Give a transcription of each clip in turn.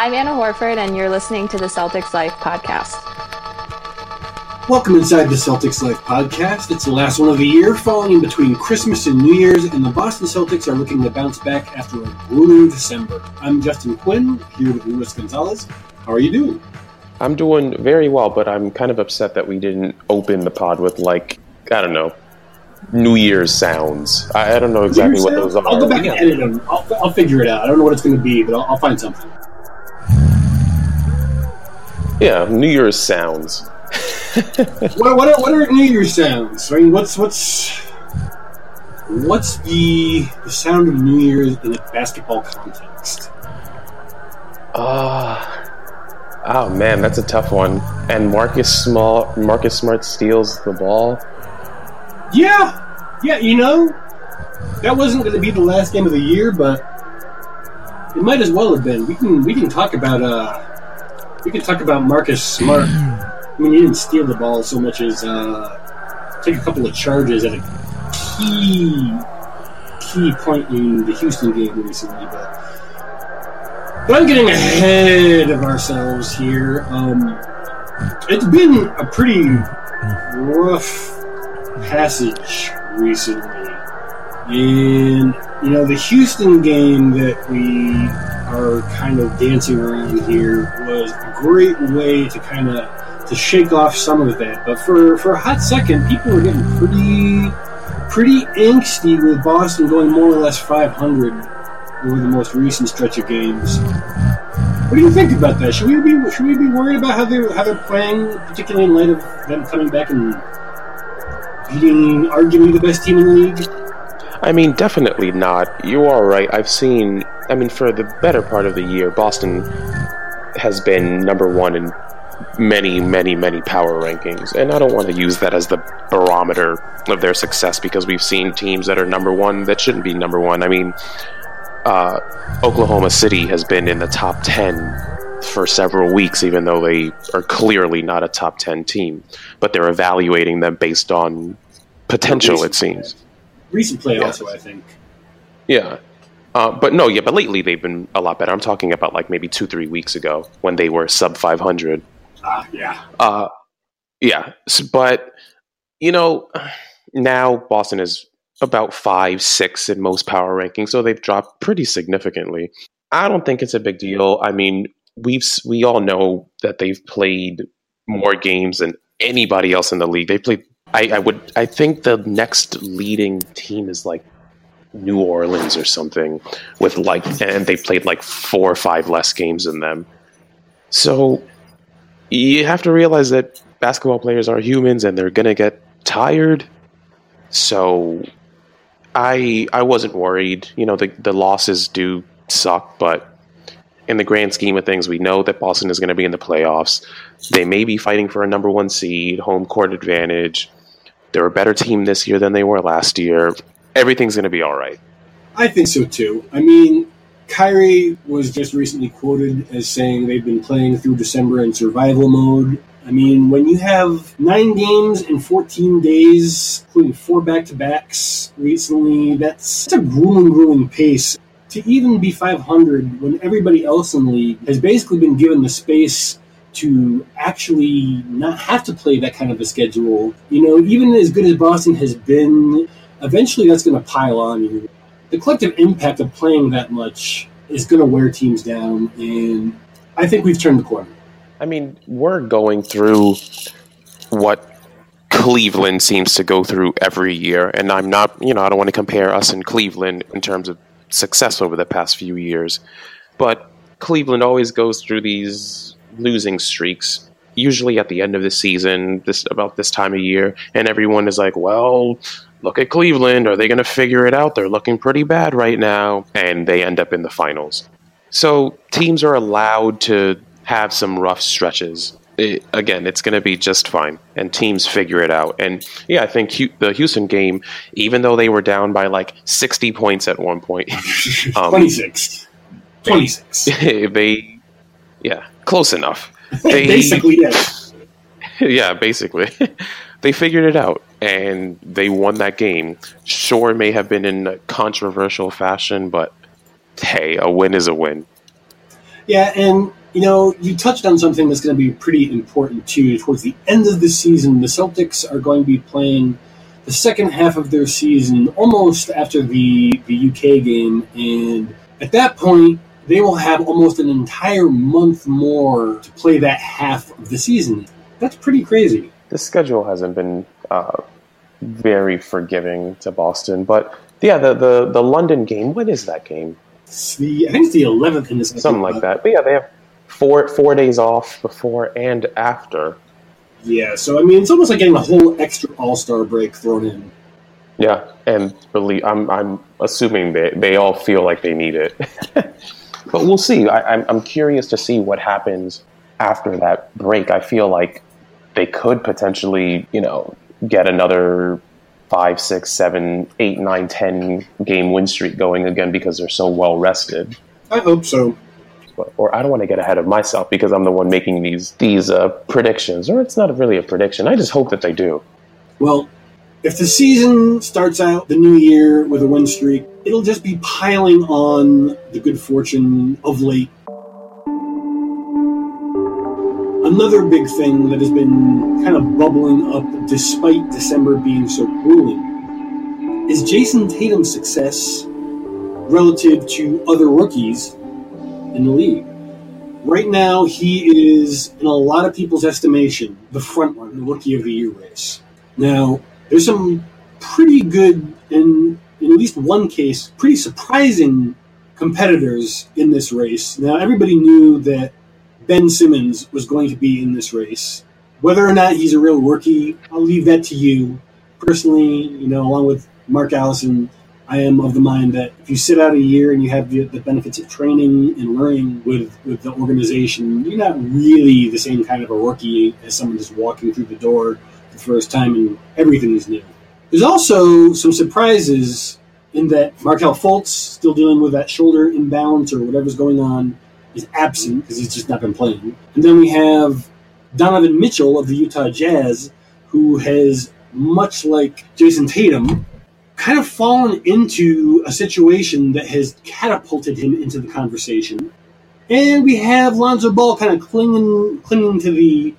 I'm Anna Horford, and you're listening to the Celtics Lab podcast. Welcome inside the Celtics Lab podcast. It's the last one of the year, falling in between Christmas and New Year's, and the Boston Celtics are looking to bounce back after a grueling December. I'm Justin Quinn, here with Luis Gonzalez. How are you doing? I'm doing very well, but I'm kind of upset that we didn't open the pod with like I don't know New Year's sounds. I, I don't know exactly what those are. I'll go back and edit them. I'll, I'll figure it out. I don't know what it's going to be, but I'll, I'll find something. Yeah, New Year's sounds. what, what, are, what are New Year's sounds? I mean, what's what's what's the, the sound of New Year's in a basketball context? Ah. Uh, oh man, that's a tough one. And Marcus Small, Marcus Smart steals the ball. Yeah, yeah. You know, that wasn't going to be the last game of the year, but it might as well have been. We can we can talk about uh we can talk about Marcus Smart I mean, he didn't steal the ball so much as uh, take a couple of charges at a key key point in the Houston game recently. But, but I'm getting ahead of ourselves here. Um, it's been a pretty rough passage recently. And, you know, the Houston game that we are kind of dancing around here was a great way to kind of to shake off some of that. But for, for a hot second, people were getting pretty pretty angsty with Boston going more or less 500 over the most recent stretch of games. What do you think about that? Should we be should we be worried about how they how they're playing, particularly in light of them coming back and beating arguably the best team in the league? I mean, definitely not. You are right. I've seen. I mean, for the better part of the year, Boston has been number one in many, many, many power rankings. And I don't want to use that as the barometer of their success because we've seen teams that are number one that shouldn't be number one. I mean, uh, Oklahoma City has been in the top 10 for several weeks, even though they are clearly not a top 10 team. But they're evaluating them based on potential, it seems. Recent play, also, I think. Yeah. Uh, but no, yeah, but lately they've been a lot better. I'm talking about like maybe two, three weeks ago when they were sub 500. Uh, yeah. Uh, yeah. But, you know, now Boston is about five, six in most power rankings, so they've dropped pretty significantly. I don't think it's a big deal. I mean, we've we all know that they've played more games than anybody else in the league. They've played. I, I would. I think the next leading team is like New Orleans or something, with like, and they played like four or five less games than them. So you have to realize that basketball players are humans and they're gonna get tired. So I I wasn't worried. You know, the the losses do suck, but in the grand scheme of things, we know that Boston is going to be in the playoffs. They may be fighting for a number one seed, home court advantage. They're a better team this year than they were last year. Everything's going to be all right. I think so too. I mean, Kyrie was just recently quoted as saying they've been playing through December in survival mode. I mean, when you have nine games in 14 days, including four back to backs recently, that's, that's a grueling, grueling pace. To even be 500 when everybody else in the league has basically been given the space to actually not have to play that kind of a schedule, you know, even as good as Boston has been, eventually that's going to pile on you the collective impact of playing that much is going to wear teams down, and I think we've turned the corner. I mean, we're going through what Cleveland seems to go through every year, and I'm not, you know, I don't want to compare us and Cleveland in terms of success over the past few years, but Cleveland always goes through these losing streaks usually at the end of the season this about this time of year and everyone is like well look at Cleveland. Are they going to figure it out? They're looking pretty bad right now. And they end up in the finals. So teams are allowed to have some rough stretches. It, again, it's going to be just fine, and teams figure it out. And yeah, I think the Houston game, even though they were down by like 60 points at one point, um, 26. 26. They, they, yeah, close enough. They, basically, yeah. Yeah, basically. they figured it out and they won that game. Sure, it may have been in a controversial fashion, but hey, a win is a win. Yeah, and you know, you touched on something that's going to be pretty important too. Towards the end of the season, the Celtics are going to be playing the second half of their season almost after the the UK game, and at that point, they will have almost an entire month more to play that half of the season. That's pretty crazy. The schedule hasn't been uh, very forgiving to Boston, but yeah, the, the the London game. When is that game? It's the I think it's the eleventh in this. Something like that. But yeah, they have four four days off before and after. Yeah, so I mean, it's almost like getting a whole extra All Star break thrown in. Yeah, and believe I'm I'm assuming they they all feel like they need it, but we'll see. I, I'm I'm curious to see what happens after that break. I feel like they could potentially, you know, get another five, six, seven, eight, nine, ten game win streak going again because they're so well rested. I hope so. Or I don't want to get ahead of myself because I'm the one making these these uh, predictions. Or it's not really a prediction. I just hope that they do. Well, if the season starts out the new year with a win streak, it'll just be piling on the good fortune of late. Another big thing that has been kind of bubbling up despite December being so grueling is Jayson Tatum's success relative to other rookies in the league. Right now, he is, in a lot of people's estimation, the front runner, the rookie of the year race. Now, there's some pretty good, in, in at least one case, pretty surprising competitors in this race. Now, everybody knew that Ben Simmons was going to be in this race. Whether or not he's a real rookie, I'll leave that to you. Personally, you know, along with Mark Allison, I am of the mind that if you sit out a year and you have the, the benefits of training and learning with, with the organization, you're not really the same kind of a rookie as someone just walking through the door first time and everything is new. There's also some surprises in that Markelle Fultz, still dealing with that shoulder imbalance or whatever's going on, is absent because he's just not been playing. And then we have Donovan Mitchell of the Utah Jazz, who has, much like Jayson Tatum, kind of fallen into a situation that has catapulted him into the conversation. And we have Lonzo Ball kind of clinging clinging to the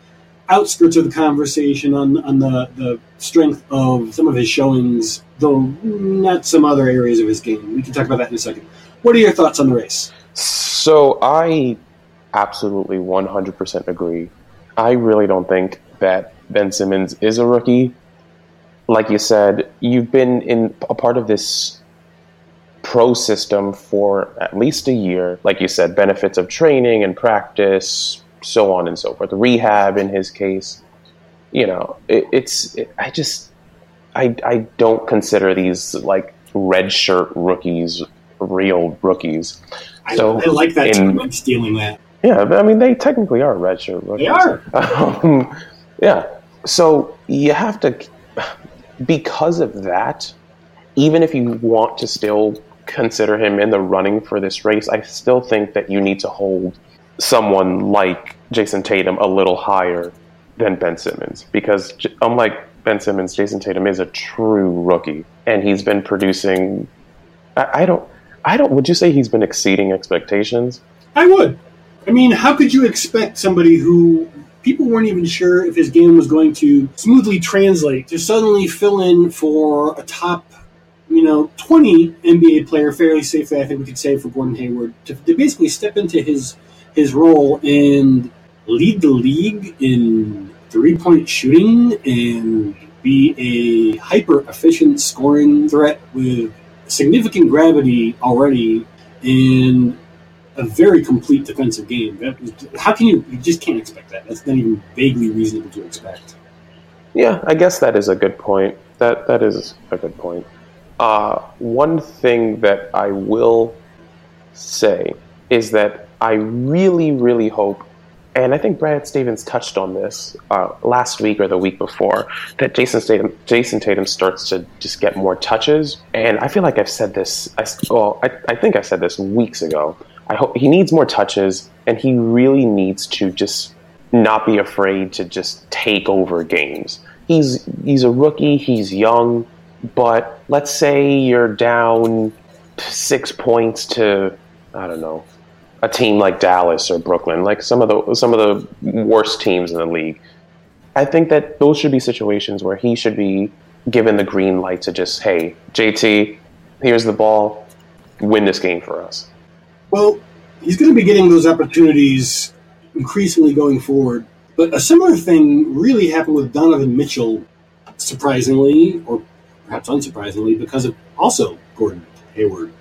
outskirts of the conversation on, on the, the strength of some of his showings, though not some other areas of his game. We can talk about that in a second. What are your thoughts on the race? So I absolutely 100% agree. I really don't think that Ben Simmons is a rookie like you said, you've been in a part of this pro system for at least a year. Like you said, benefits of training and practice, so on and so forth. Rehab, in his case, you know, it, it's. It, I just, I, I don't consider these like red shirt rookies real rookies. So I, I like that. In, I'm stealing that. Yeah, I mean, they technically are red shirt rookies. They are. Um, yeah. So you have to because of that, even if you want to still consider him in the running for this race, I still think that you need to hold someone like Jayson Tatum a little higher than Ben Simmons because unlike Ben Simmons, Jayson Tatum is a true rookie and he's been producing. I, I don't. I don't. Would you say he's been exceeding expectations? I would. I mean, how could you expect somebody who people weren't even sure if his game was going to smoothly translate to suddenly fill in for a top, you know, 20 NBA player fairly safely, I think we could say, for Gordon Hayward, to, to basically step into his his role and lead the league in three point shooting and be a hyper efficient scoring threat with significant gravity already and a very complete defensive game. How can you? You just can't expect that. That's not even vaguely reasonable to expect. Yeah, I guess that is a good point. That that is a good point. Uh, one thing that I will say is that I really, really hope, and I think Brad Stevens touched on this uh, last week or the week before, that Jayson Tatum, Jayson Tatum starts to just get more touches. And I feel like I've said this. I, well, I, I think I said this weeks ago I hope he needs more touches, and he really needs to just not be afraid to just take over games. He's he's a rookie, he's young, but let's say you're down six points to I don't know a team like Dallas or Brooklyn, like some of the some of the worst teams in the league. I think that those should be situations where he should be given the green light to just, hey, JT, here's the ball, win this game for us. Well, he's going to be getting those opportunities increasingly going forward. But a similar thing really happened with Donovan Mitchell, surprisingly, or perhaps unsurprisingly, because of also Gordon Hayward.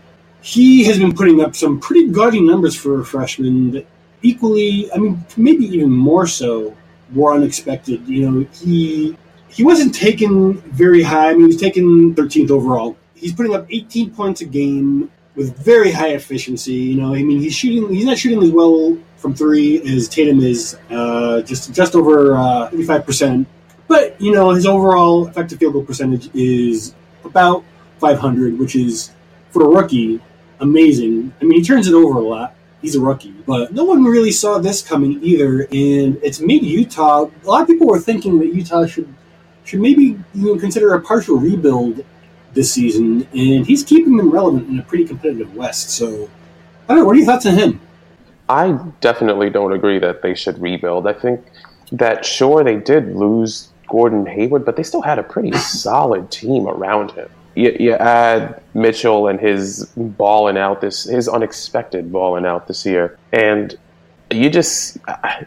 He has been putting up some pretty gaudy numbers for a freshman that equally, I mean, maybe even more so, were unexpected. You know, he he wasn't taken very high. I mean, he was taken 13th overall. He's putting up 18 points a game with very high efficiency. You know, I mean, he's shooting. He's not shooting as well from three as Tatum is, uh, just just over uh, 35 percent. But you know, his overall effective field goal percentage is about 500, which is for a rookie amazing. I mean, he turns it over a lot. He's a rookie, but no one really saw this coming either, and it's made Utah. A lot of people were thinking that Utah should should maybe you know, consider a partial rebuild this season, and he's keeping them relevant in a pretty competitive West. So, I don't know. What are your thoughts on him? I definitely don't agree that they should rebuild. I think that sure they did lose Gordon Hayward, but they still had a pretty solid team around him. You, you add Mitchell and his balling out this, his unexpected balling out this year, and you just. I,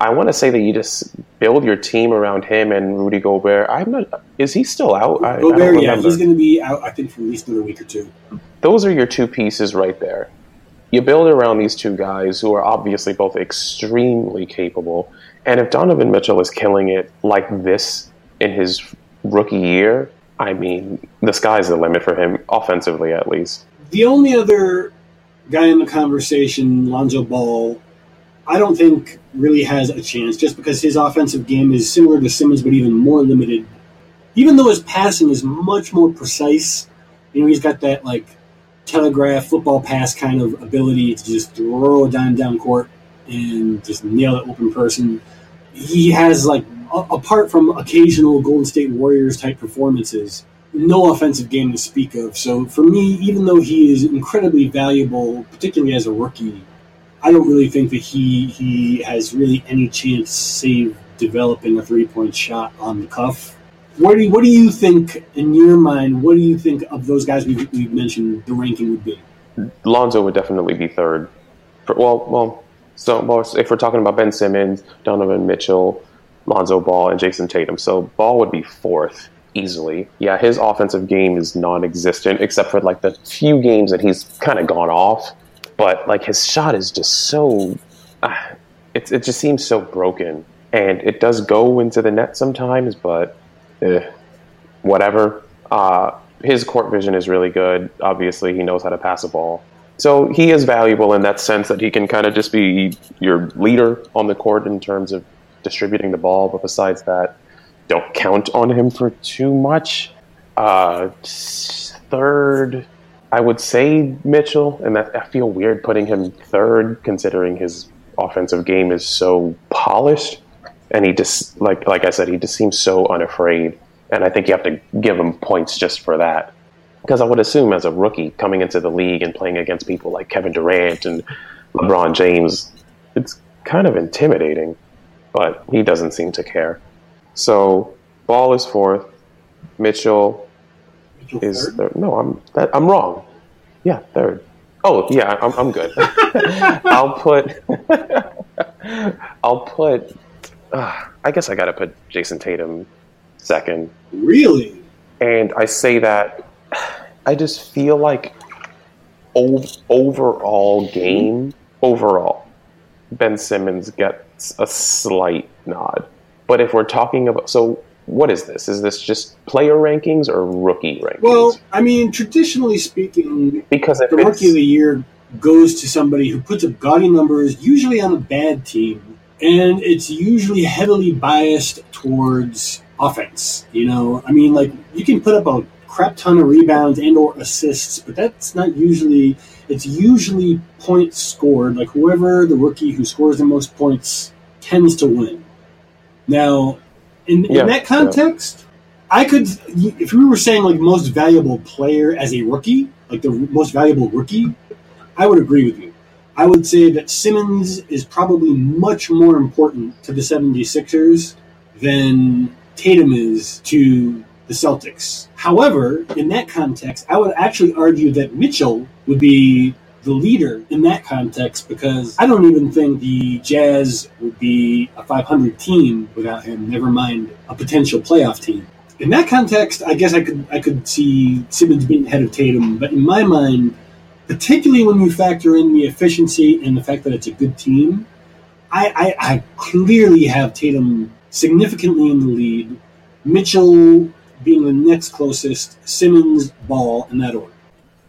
I want to say that you just build your team around him and Rudy Gobert. I'm not. Is he still out? I, Gobert, I yeah, he's going to be out. I think for at least another week or two. Those are your two pieces right there. You build around these two guys who are obviously both extremely capable. And if Donovan Mitchell is killing it like this in his rookie year, I mean, the sky's the limit for him, offensively at least. The only other guy in the conversation, Lonzo Ball, I don't think really has a chance just because his offensive game is similar to Simmons, but even more limited. Even though his passing is much more precise, you know, he's got that like telegraph football pass kind of ability to just throw a dime down court and just nail it open person. He has like, apart from occasional Golden State Warriors type performances, no offensive game to speak of. So for me, even though he is incredibly valuable, particularly as a rookie, I don't really think that he he has really any chance save developing a three point shot on the cuff. What do you, what do you think in your mind? What do you think of those guys we've, we've mentioned? The ranking would be. Lonzo would definitely be third. Well, well, so well, if we're talking about Ben Simmons, Donovan Mitchell, Lonzo Ball, and Jayson Tatum, so Ball would be fourth easily. Yeah, his offensive game is non-existent except for like the few games that he's kind of gone off. But like his shot is just so uh, it, it just seems so broken. And it does go into the net sometimes but eh, whatever. Uh, his court vision is really good. Obviously he knows how to pass a ball. So he is valuable in that sense that he can kind of just be your leader on the court in terms of distributing the ball but besides that don't count on him for too much uh, third I would say Mitchell, and that, I feel weird putting him third, considering his offensive game is so polished, and he just like like I said, he just seems so unafraid, and I think you have to give him points just for that. Because I would assume as a rookie coming into the league and playing against people like Kevin Durant and LeBron James, it's kind of intimidating, but he doesn't seem to care. So Ball is fourth, Mitchell is third? third. No, I'm that, I'm wrong. Yeah, third. Oh yeah, I'm I'm good. I'll put I'll put. Uh, I guess I got to put Jayson Tatum second. Really? And I say that I just feel like ov- overall game overall, Ben Simmons gets a slight nod. But if we're talking about so what is this? Is this just player rankings or rookie rankings? Well, I mean, traditionally speaking, because the rookie of the year goes to somebody who puts up gaudy numbers, usually on a bad team, and it's usually heavily biased towards offense. You know, I mean, like you can put up a crap ton of rebounds and or assists, but that's not usually. It's usually points scored. Like whoever the rookie who scores the most points tends to win. Now, in, yeah, in that context, yeah. I could, if we were saying like most valuable player as a rookie, like the most valuable rookie, I would agree with you. I would say that Simmons is probably much more important to the 76ers than Tatum is to the Celtics. However, in that context, I would actually argue that Mitchell would be the leader in that context because I don't even think the Jazz would be a 500 team without him, never mind a potential playoff team. In that context, I guess I could I could see Simmons being ahead of Tatum, but in my mind, particularly when you factor in the efficiency and the fact that it's a good team, I, I, I clearly have Tatum significantly in the lead. Mitchell being the next closest, Simmons, Ball in that order.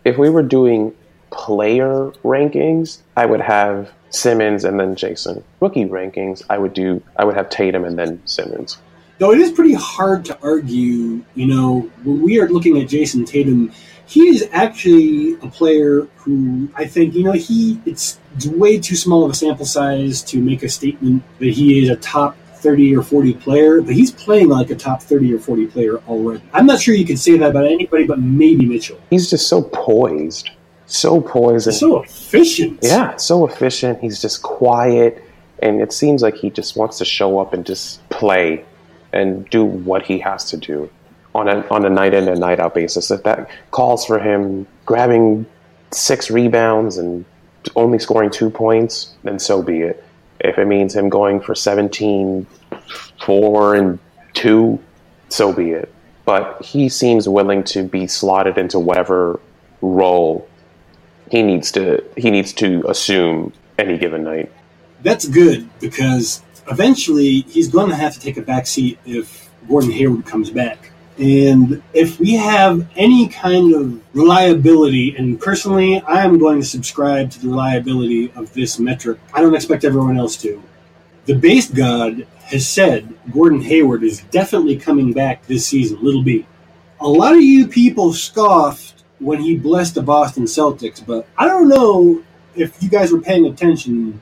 If we were doing player rankings, I would have Simmons and then Jayson. Rookie rankings, I would do I would have Tatum and then Simmons. Though it is pretty hard to argue, you know, when we are looking at Jayson Tatum, he is actually a player who I think, you know, he it's way too small of a sample size to make a statement that he is a top 30 or 40 player, but he's playing like a top 30 or 40 player already. I'm not sure you can say that about anybody but maybe Mitchell. He's just so poised. So poised. and- So efficient. Yeah, so efficient. He's just quiet, and it seems like he just wants to show up and just play and do what he has to do on a on a night in and night out basis. If that calls for him grabbing six rebounds and only scoring two points, then so be it. If it means him going for 17, 4, and 2, so be it. But he seems willing to be slotted into whatever role he needs to he needs to assume any given night. That's good because eventually he's going to have to take a back seat if Gordon Hayward comes back. And if we have any kind of reliability, and personally, I am going to subscribe to the reliability of this metric. I don't expect everyone else to. The BasedGod has said Gordon Hayward is definitely coming back this season, Lil B. A lot of you people scoffed when he blessed the Boston Celtics, but I don't know if you guys were paying attention.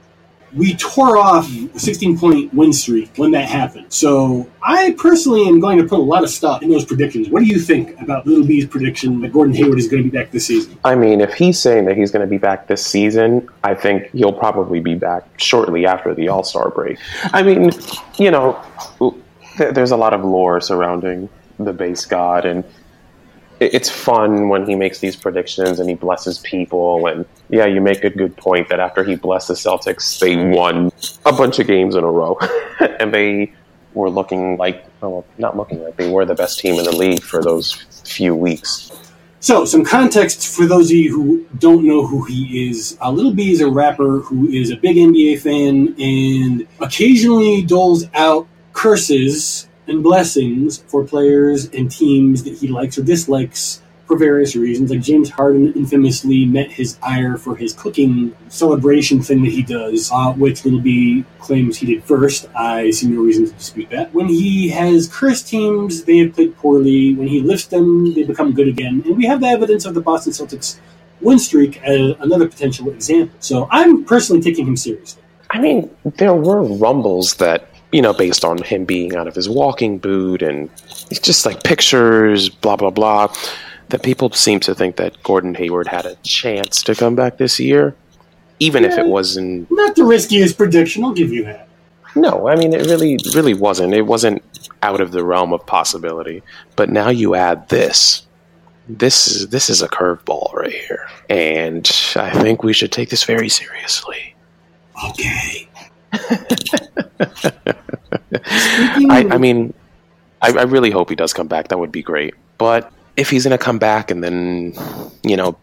We tore off a 16 point win streak when that happened. So I personally am going to put a lot of stock in those predictions. What do you think about Lil B's prediction that Gordon Hayward is going to be back this season? I mean, if he's saying that he's going to be back this season, I think he'll probably be back shortly after the All Star break. I mean, you know, there's a lot of lore surrounding the BasedGod, and it's fun when he makes these predictions and he blesses people. And yeah, you make a good point that after he blessed the Celtics, they won a bunch of games in a row, and they were looking like, well, not looking like they were the best team in the league for those few weeks. So, some context for those of you who don't know who he is. Uh, Lil B is a rapper who is a big NBA fan and occasionally doles out curses and blessings for players and teams that he likes or dislikes for various reasons. Like James Harden infamously met his ire for his cooking celebration thing that he does, uh, which Lil B claims he did first. I see no reason to dispute that. When he has cursed teams, they have played poorly. When he lifts them, they become good again. And we have the evidence of the Boston Celtics win streak as another potential example. So I'm personally taking him seriously. I mean, there were rumbles that, you know, based on him being out of his walking boot and it's just like pictures, blah, blah, blah, that people seem to think that Gordon Hayward had a chance to come back this year, even if it wasn't. Not the riskiest prediction, I'll give you that. No, I mean, it really, really wasn't. It wasn't out of the realm of possibility. But now you add this. This is this is a curveball right here, and I think we should take this very seriously. Okay. I, I mean, I, I really hope he does come back. That would be great. But if he's going to come back and then, you know,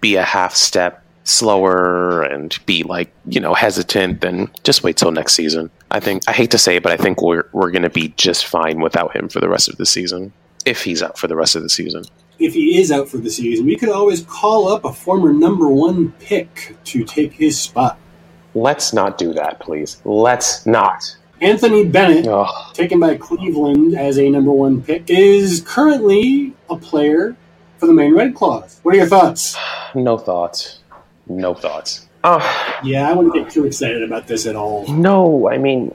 be a half step slower and be like, you know, hesitant, then just wait till next season. I think I hate to say it, but I think we're we're going to be just fine without him for the rest of the season. If he's out for the rest of the season. if he is out for the season, we could always call up a former number one pick to take his spot. Let's not do that, please. Let's not. Anthony Bennett, Ugh. taken by Cleveland as a number one pick, is currently a player for the Maine Red Claws. What are your thoughts? no thoughts. No thoughts. Oh, Yeah, I wouldn't get too excited about this at all. No, I mean,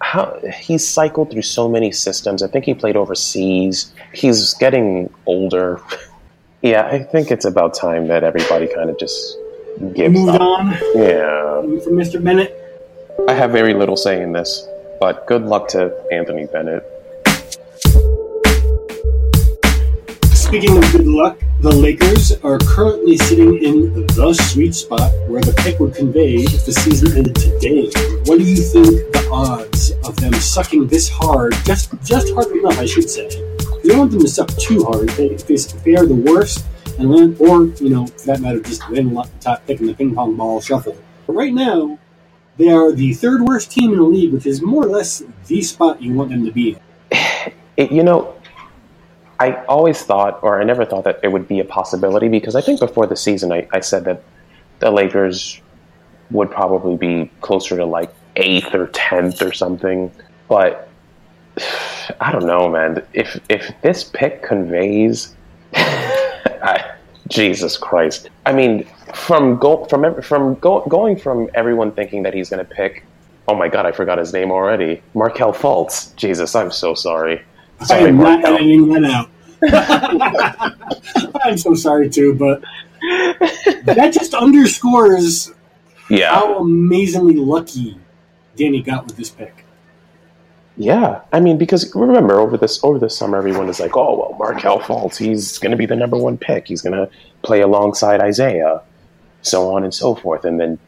how he's cycled through so many systems. I think he played overseas. He's getting older. yeah, I think it's about time that everybody kind of just Moved up. on Yeah. from Mr. Bennett. I have very little say in this, but good luck to Anthony Bennett. Speaking of good luck, the Lakers are currently sitting in the sweet spot where the pick would convey if the season ended today. What do you think the odds of them sucking this hard, just just hard enough, I should say? You don't want them to suck too hard. They, they, if they are the worst, and or you know, for that matter, just the top pick in the ping pong ball shuffle. But right now, they are the third worst team in the league, which is more or less the spot you want them to be. in. You know, I always thought, or I never thought that it would be a possibility because I think before the season I, I said that the Lakers would probably be closer to like eighth or tenth or something. But I don't know, man. If if this pick conveys, I, Jesus Christ! I mean, from go from from go, going from everyone thinking that he's going to pick. Oh my God, I forgot his name already. Markelle Fultz. Jesus, I'm so sorry. I Sorry, am not editing that out. I'm so sorry too, but that just underscores Yeah. how amazingly lucky Danny got with this pick. Yeah, I mean, because remember over this over this summer, everyone is like, "Oh well, Markelle Fultz, he's going to be the number one pick. He's going to play alongside Isaiah, so on and so forth." And then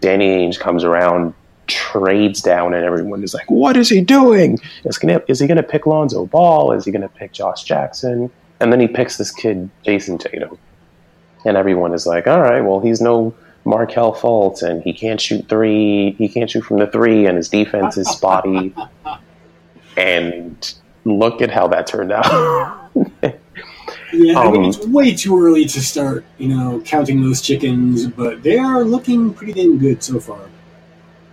Danny Ainge comes around, trades down, and everyone is like, "What is he doing? Is, gonna, is he going to pick Lonzo Ball? Is he going to pick Josh Jackson?" And then he picks this kid, Jayson Tatum, and everyone is like, "All right, well, he's no." Markelle Fultz, and he can't shoot three. He can't shoot from the three, and his defense is spotty and look at how that turned out. Yeah, I mean Um, it's way too early to start, you know, counting those chickens, but they are looking pretty damn good so far.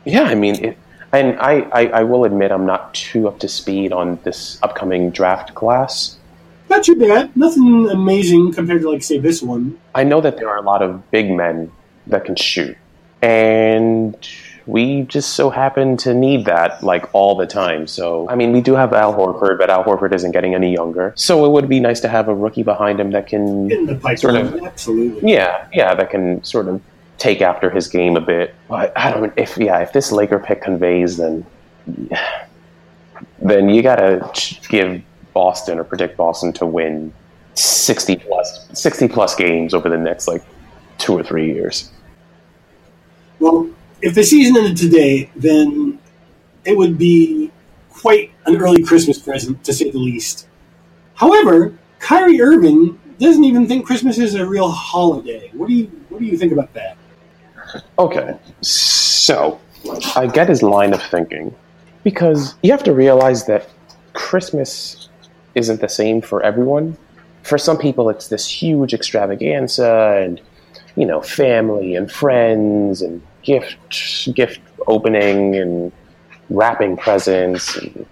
yeah, I mean, it, and I, I, I will admit I'm not too up to speed on this upcoming draft class. Not too bad. Nothing amazing compared to like say this one. I know that there are a lot of big men that can shoot, and we just so happen to need that like all the time. So, I mean, we do have Al Horford, but Al Horford isn't getting any younger. So it would be nice to have a rookie behind him that can In the pipeline, Sort of. absolutely. Yeah, yeah, that can sort of take after his game a bit. But I don't. If yeah, if this Laker pick conveys, then then you gotta give Boston or predict Boston to win sixty plus sixty plus games over the next like two or three years. Well, if the season ended today, then it would be quite an early Christmas present, to say the least. However, Kyrie Irving doesn't even think Christmas is a real holiday. What do you What do you think about that? Okay, so I get his line of thinking because you have to realize that Christmas isn't the same for everyone. For some people, it's this huge extravaganza and you know family and friends and gift gift opening and wrapping presents and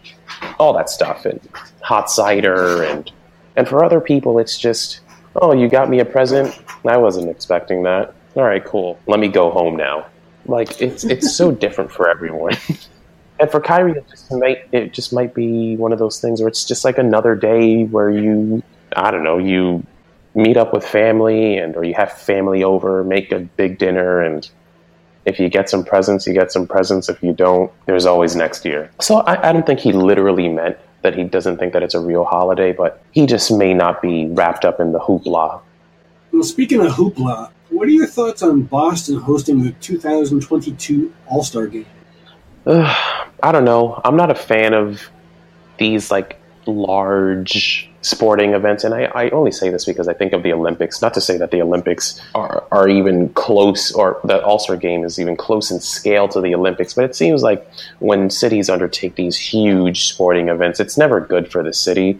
all that stuff and hot cider and and for other people, it's just oh, you got me a present. I wasn't expecting that. All right, cool. Let me go home now. Like it's it's so different for everyone. and for Kyrie, it just might it just might be one of those things where it's just like another day where you I don't know you meet up with family and or you have family over, make a big dinner, and if you get some presents, you get some presents. If you don't, there's always next year. So I, I don't think he literally meant that he doesn't think that it's a real holiday, but he just may not be wrapped up in the hoopla Well, speaking of hoopla, what are your thoughts on Boston hosting the 2022 All Star Game? Ugh, I don't know. I'm not a fan of these like large sporting events, and I, I only say this because I think of the Olympics. Not to say that the Olympics are, are even close, or the All Star Game is even close in scale to the Olympics. But it seems like when cities undertake these huge sporting events, it's never good for the city.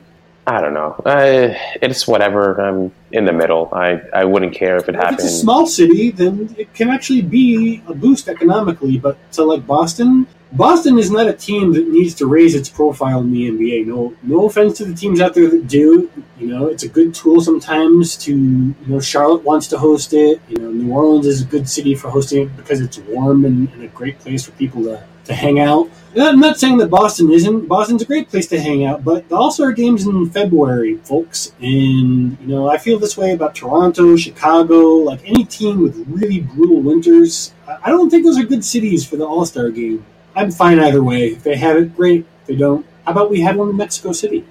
I don't know. Uh, it's whatever. I'm in the middle. I, I wouldn't care if it If happened. it's a small city, then it can actually be a boost economically. But to like Boston, Boston is not a team that needs to raise its profile in the NBA. No, no offense to the teams out there that do. You know, it's a good tool sometimes. To you know, Charlotte wants to host it. You know, New Orleans is a good city for hosting it because it's warm and, and a great place for people to, to hang out. And I'm not saying that Boston isn't. Boston's a great place to hang out, but the All Star Games in February, folks, and you know, I feel this way about Toronto, Chicago, like any team with really brutal winters. I don't think those are good cities for the All Star game. I'm fine either way. If they have it, great. If they don't, how about we have one in Mexico City?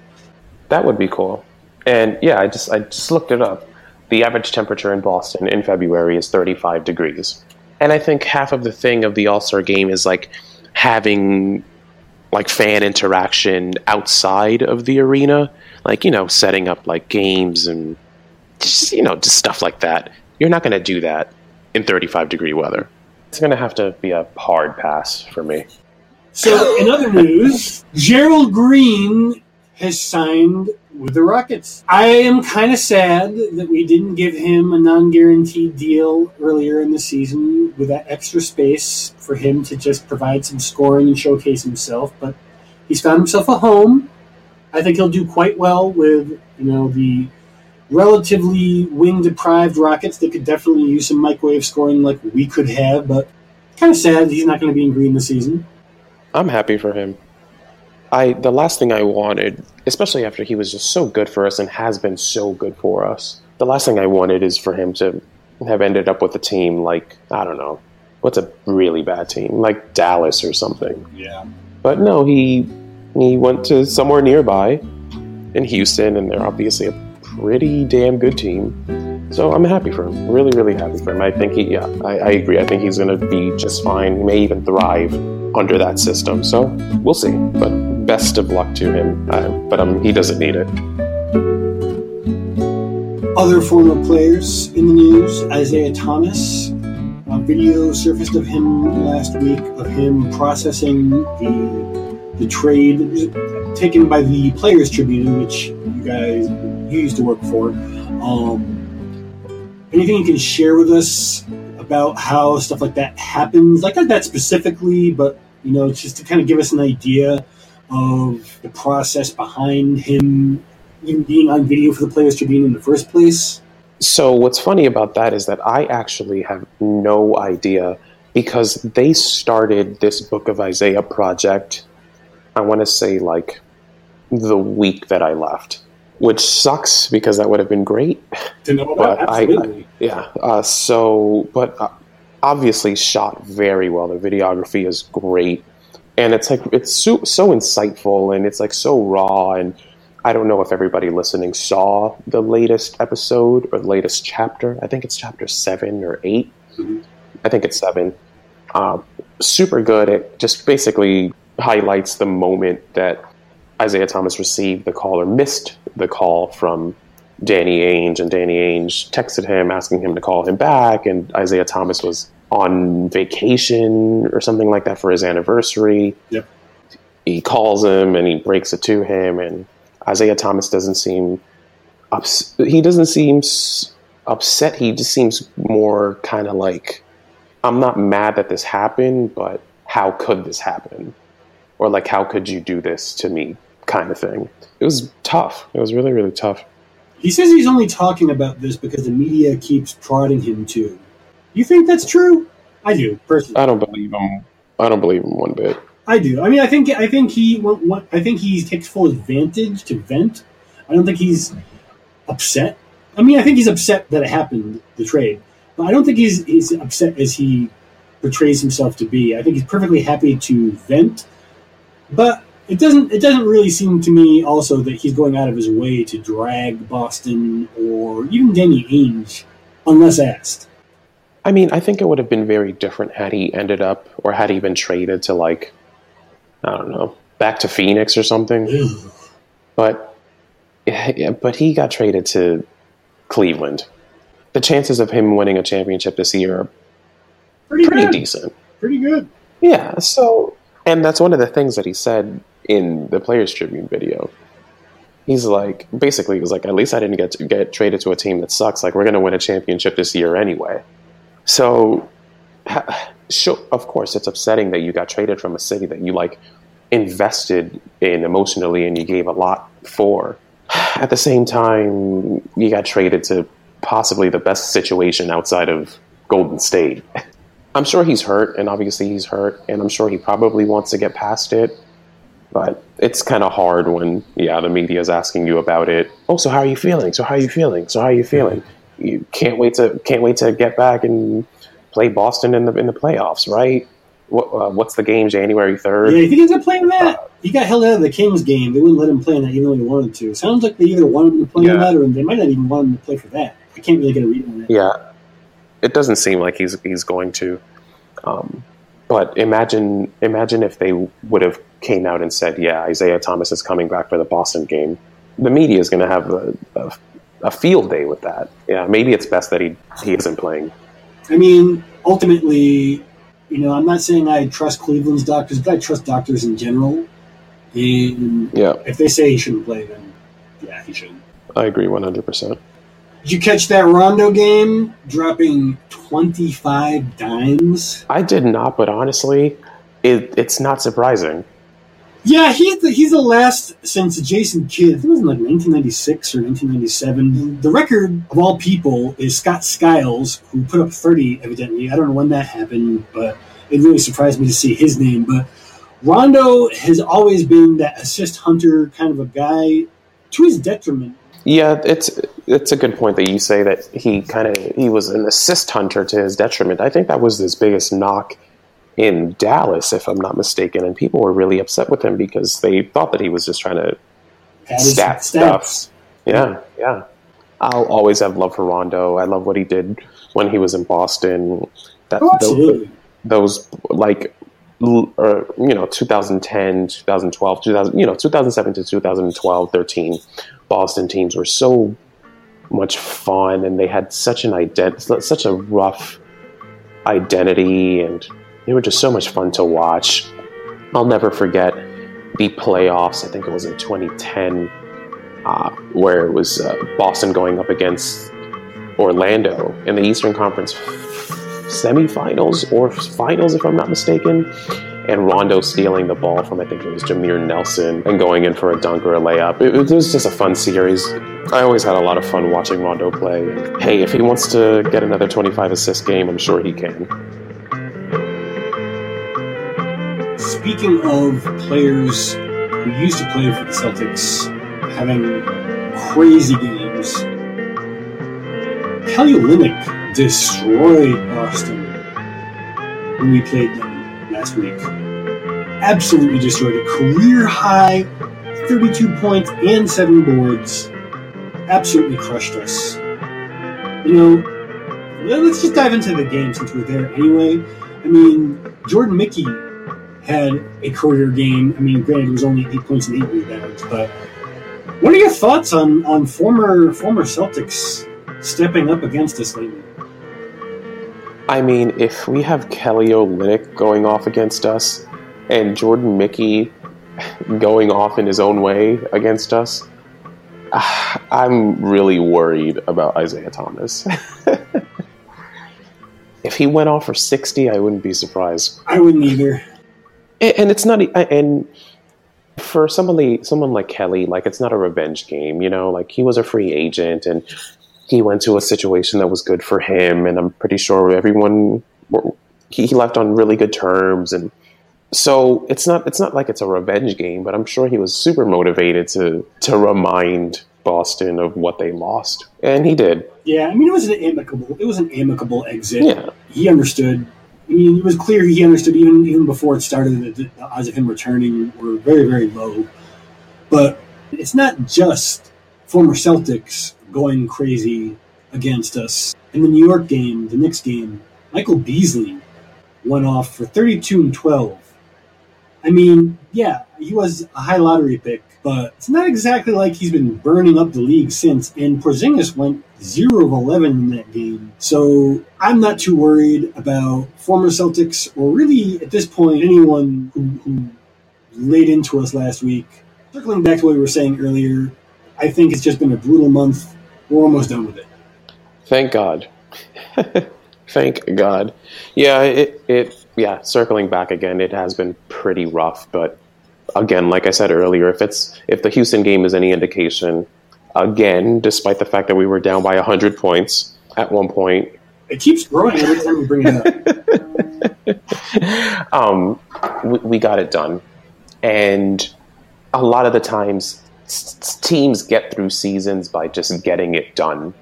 That would be cool. And yeah, I just I just looked it up. The average temperature in Boston in February is 35 degrees. And I think half of the thing of the All-Star game is like having like fan interaction outside of the arena, like you know, setting up like games and just you know, just stuff like that. You're not going to do that in 35 degree weather. It's going to have to be a hard pass for me. So, in other news, Gerald Green has signed with the Rockets. I am kind of sad that we didn't give him a non guaranteed deal earlier in the season with that extra space for him to just provide some scoring and showcase himself, but he's found himself a home. I think he'll do quite well with, you know, the relatively wing deprived Rockets that could definitely use some microwave scoring like we could have, but kind of sad he's not going to be in green this season. I'm happy for him. I the last thing I wanted, especially after he was just so good for us and has been so good for us. The last thing I wanted is for him to have ended up with a team like I don't know, what's a really bad team like Dallas or something. Yeah. But no, he he went to somewhere nearby in Houston, and they're obviously a pretty damn good team. So I'm happy for him. Really, really happy for him. I think he, yeah, I, I agree. I think he's going to be just fine. He may even thrive under that system. So we'll see. But best of luck to him. Uh, but um, he doesn't need it. Other former players in the news Isaiah Thomas. A video surfaced of him last week of him processing the the trade taken by the Players Tribune, which you guys you used to work for. Um, anything you can share with us about how stuff like that happens? Like not that specifically, but you know, just to kind of give us an idea of the process behind him even being on video for the Players Tribune in the first place. So what's funny about that is that I actually have no idea because they started this Book of Isaiah project. I want to say like the week that I left, which sucks because that would have been great. To know about, But I- absolutely. Yeah. Uh, so, but uh, obviously shot very well. The videography is great, and it's like it's so, so insightful and it's like so raw. And I don't know if everybody listening saw the latest episode or the latest chapter. I think it's chapter seven or 8 Mhm. I think it's seven. Uh, super good. It just basically highlights the moment that Isaiah Thomas received the call or missed the call from Danny Ainge, and Danny Ainge texted him asking him to call him back, and Isaiah Thomas was on vacation or something like that for his anniversary. Yep. He calls him and he breaks it to him, and Isaiah Thomas doesn't seem ups- he doesn't seem s- upset. He just seems more kind of like I'm not mad that this happened, but how could this happen? Or like how could you do this to me kind of thing. It was tough. It was really really tough. He says he's only talking about this because the media keeps prodding him to. You think that's true? I do, personally. I don't believe him. I don't believe him one bit. I do. I mean, I think I think he I think he takes full advantage to vent. I don't think he's upset. I mean, I think he's upset that it happened, the trade, but I don't think he's he's upset as he portrays himself to be. I think he's perfectly happy to vent, but it doesn't it doesn't really seem to me also that he's going out of his way to drag Boston or even Danny Ainge unless asked. I mean, I think it would have been very different had he ended up or had he been traded to like I don't know, back to Phoenix or something. But yeah, but he got traded to Cleveland. The chances of him winning a championship this year are Pretty, pretty decent. Pretty good. Yeah, so and that's one of the things that he said in the Players Tribune video. He's like, basically, he was like, at least I didn't get get traded to a team that sucks. Like, we're going to win a championship this year anyway. So, ha- sure, of course, it's upsetting that you got traded from a city that you like invested in emotionally and you gave a lot for. At the same time, you got traded to possibly the best situation outside of Golden State. I'm sure he's hurt, and obviously he's hurt, and I'm sure he probably wants to get past it. But it's kind of hard when, yeah, the media is asking you about it. Oh, so how are you feeling? So how are you feeling? So how are you feeling? You can't wait to can't wait to get back and play Boston in the in the playoffs, right? What, uh, what's the game? January third. Yeah, if he ends up playing that, he got held out of the Kings game. They wouldn't let him play in that even though he wanted to. It sounds like they either wanted him to play in that or they might not even want him to play for that. I can't really get a read on that. Yeah, it doesn't seem like he's he's going to. Um, but imagine imagine if they would have came out and said, "Yeah, Isaiah Thomas is coming back for the Boston game." The media is going to have a, a, a field day with that. Yeah, maybe it's best that he he isn't playing. I mean, ultimately, you know, I'm not saying I trust Cleveland's doctors, but I trust doctors in general. And Yeah, if they say he shouldn't play, then yeah, he shouldn't. I agree one hundred percent. Did you catch that Rondo game dropping 25 dimes? I did not, but honestly, it, it's not surprising. Yeah, he's the, he's the last since Jason Kidd. I think it was in like 1996 or 1997. The record of all people is Scott Skiles, who put up 30. Evidently, I don't know when that happened, but it really surprised me to see his name. But Rondo has always been that assist hunter kind of a guy, to his detriment. Yeah, it's it's a good point that you say that he kind of he was an assist hunter to his detriment. I think that was his biggest knock in Dallas, if I'm not mistaken, and people were really upset with him because they thought that he was just trying to stat stuff. Yeah, yeah. I'll always have love for Rondo. I love what he did when he was in Boston. That Oh, those, those like or, you know 2010 2012 2000 you know 2007 to 2012 13 boston teams were so much fun and they had such an ident- such a rough identity and they were just so much fun to watch i'll never forget the playoffs i think it was in 2010 uh, where it was uh, boston going up against orlando in the eastern conference semifinals or finals, if I'm not mistaken. And Rondo stealing the ball from I think it was Jameer Nelson and going in for a dunk or a layup. It, it was just a fun series. I always had a lot of fun watching Rondo play. And hey, if he wants to get another 25 assist game, I'm sure he can. Speaking of players who used to play for the Celtics having crazy games, Kelly Olynyk destroyed Boston when we played them last week. Absolutely destroyed it. Career high, 32 points and 7 boards. Absolutely crushed us. You know, let's just dive into the game since we're there anyway. I mean, Jordan Mickey had a career game. I mean, granted, it was only eight points and eight rebounds, but what are your thoughts on, on former former Celtics stepping up against us lately? I mean, if we have Kelly Olynyk going off against us and Jordan Mickey going off in his own way against us, I'm really worried about Isaiah Thomas. if he went off for 60, I wouldn't be surprised. I wouldn't either. And it's not, and for somebody, someone like Kelly, like it's not a revenge game, you know. Like he was a free agent, and he went to a situation that was good for him, and I'm pretty sure everyone he, he left on really good terms, and so it's not it's not like it's a revenge game, but I'm sure he was super motivated to to remind Boston of what they lost, and he did. Yeah, I mean, it was an amicable. It was an amicable exit. Yeah, He understood. I mean, it was clear he understood even even before it started that the odds of him returning were very very low. But it's not just former Celtics going crazy against us. In the New York game, the Knicks game, Michael Beasley went off for 32 and 12. I mean, yeah, he was a high lottery pick, but it's not exactly like he's been burning up the league since. And Porzingis went 0 of 11 in that game. So I'm not too worried about former Celtics or really at this point anyone who, who laid into us last week. Circling back to what we were saying earlier, I think it's just been a brutal month. We're almost done with it. thank God. thank God. Yeah, it it yeah. Circling back again, it has been pretty rough, but again, like I said earlier, if it's if the Houston game is any indication, again, despite the fact that we were down by hundred points at one point, It keeps growing every time we bring it up. um, we, we got it done. And a lot of the times s- teams get through seasons by just getting it done.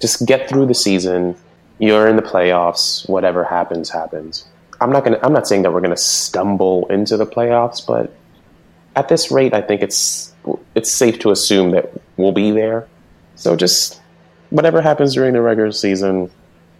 Just get through the season. You're in the playoffs. Whatever happens, happens. I'm not gonna. I'm not saying that we're gonna stumble into the playoffs, but at this rate, I think it's it's safe to assume that we'll be there. So just whatever happens during the regular season,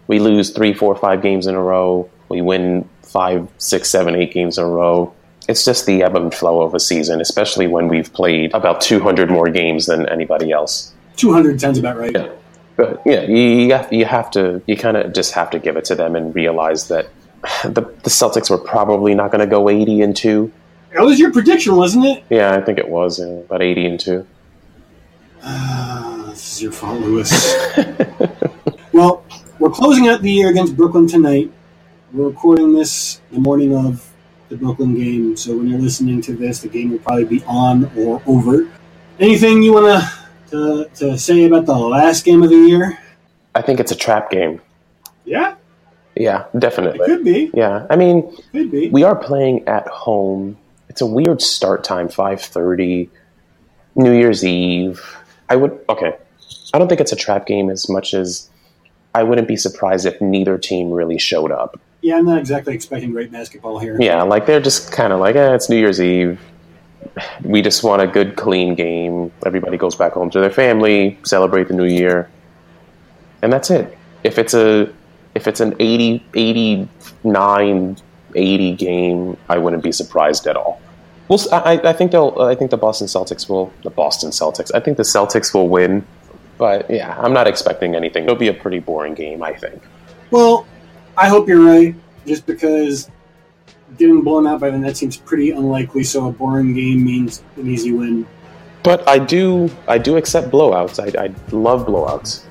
we lose three, four, five games in a row. We win five, six, seven, eight games in a row. It's just the ebb and flow of a season, especially when we've played about 200 more games than anybody else. 200 sounds about right. Yeah. But yeah, you, you have, you have to, you kind of just have to give it to them and realize that the, the Celtics were probably not going to go 80 and 2. That was your prediction, wasn't it? Yeah, I think it was uh, about 80 and 2. Ah, this is your fault, Luis. well, we're closing out the year against Brooklyn tonight. We're recording this the morning of the Brooklyn game, so when you're listening to this, the game will probably be on or over. Anything you want to to say about the last game of the year? I think it's a trap game. Yeah, Yeah, it definitely. could be. Yeah, I mean, Could be. we are playing at home. It's a weird start time, five thirty, New Year's Eve. I would okay. I don't think it's a trap game as much as I wouldn't be surprised if neither team really showed up. Yeah, I'm not exactly expecting great basketball here. Yeah, like they're just kind of like, eh, it's New Year's Eve. We just want a good, clean game. Everybody goes back home to their family, celebrate the new year, and that's it. If it's a if it's an 80, 89, 80 game, I wouldn't be surprised at all. Well, I, I think they'll. I think the Boston Celtics will. The Boston Celtics. I think the Celtics will win, but yeah, I'm not expecting anything. It'll be a pretty boring game. I think. Well, I hope you're right, just because getting blown out by the Nets seems pretty unlikely. So a boring game means an easy win. But I do. I do accept blowouts. I, I love blowouts.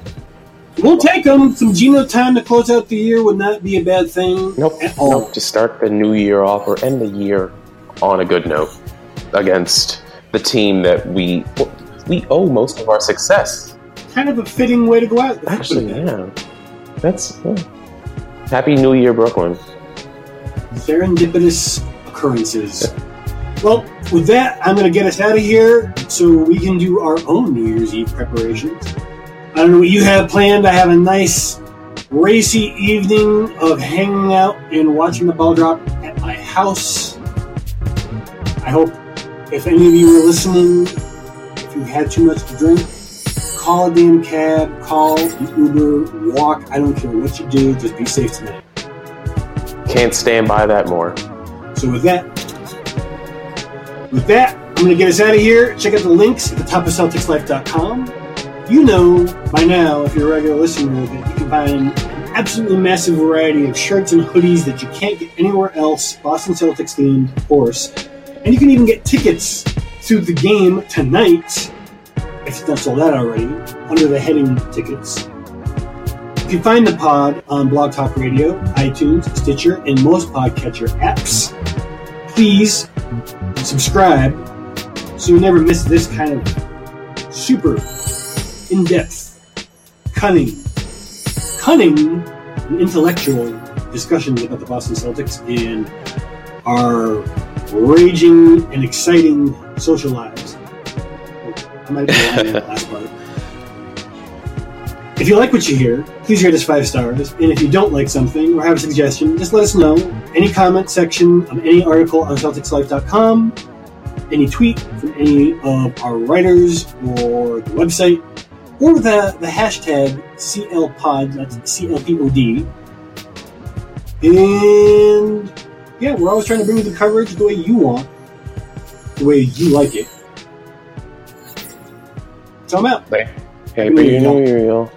We'll take them. Some Geno time to close out the year would not be a bad thing Nope. Nope. To start the new year off or end the year on a good note against the team that we we owe most of our success. Kind of a fitting way to go out. Actually, yeah. That's yeah. Happy New Year, Brooklyn. serendipitous occurrences. Well, with that, I'm going to get us out of here so we can do our own New Year's Eve preparations. I don't know what you have planned. I have a nice racy evening of hanging out and watching the ball drop at my house. I hope if any of you are listening, if you had too much to drink, call a damn cab, call Uber, walk. I don't care what you do. Just be safe tonight. Can't stand by that more. So with that, with that, I'm going to get us out of here. Check out the links at the top of CelticsLife.com. You know by now, if you're a regular listener, that you can find an absolutely massive variety of shirts and hoodies that you can't get anywhere else, Boston Celtics themed, of course. And you can even get tickets to the game tonight, if not sold out already, under the heading tickets. You can find the pod on Blog Talk Radio, iTunes, Stitcher, and most podcatcher apps. Please subscribe so you never miss this kind of super in depth, cunning, cunning, and intellectual discussions about the Boston Celtics and our raging and exciting social lives. I might be on that last part. If you like what you hear, please rate us five stars. And if you don't like something or have a suggestion, just let us know. Any comment section of any article on CelticsLife.com, any tweet from any of our writers or the website, or the, the hashtag CLPod, that's CLPOD. And yeah, we're always trying to bring you the coverage the way you want, the way you like it. I'm out. Happy New Year, New Year, y'all.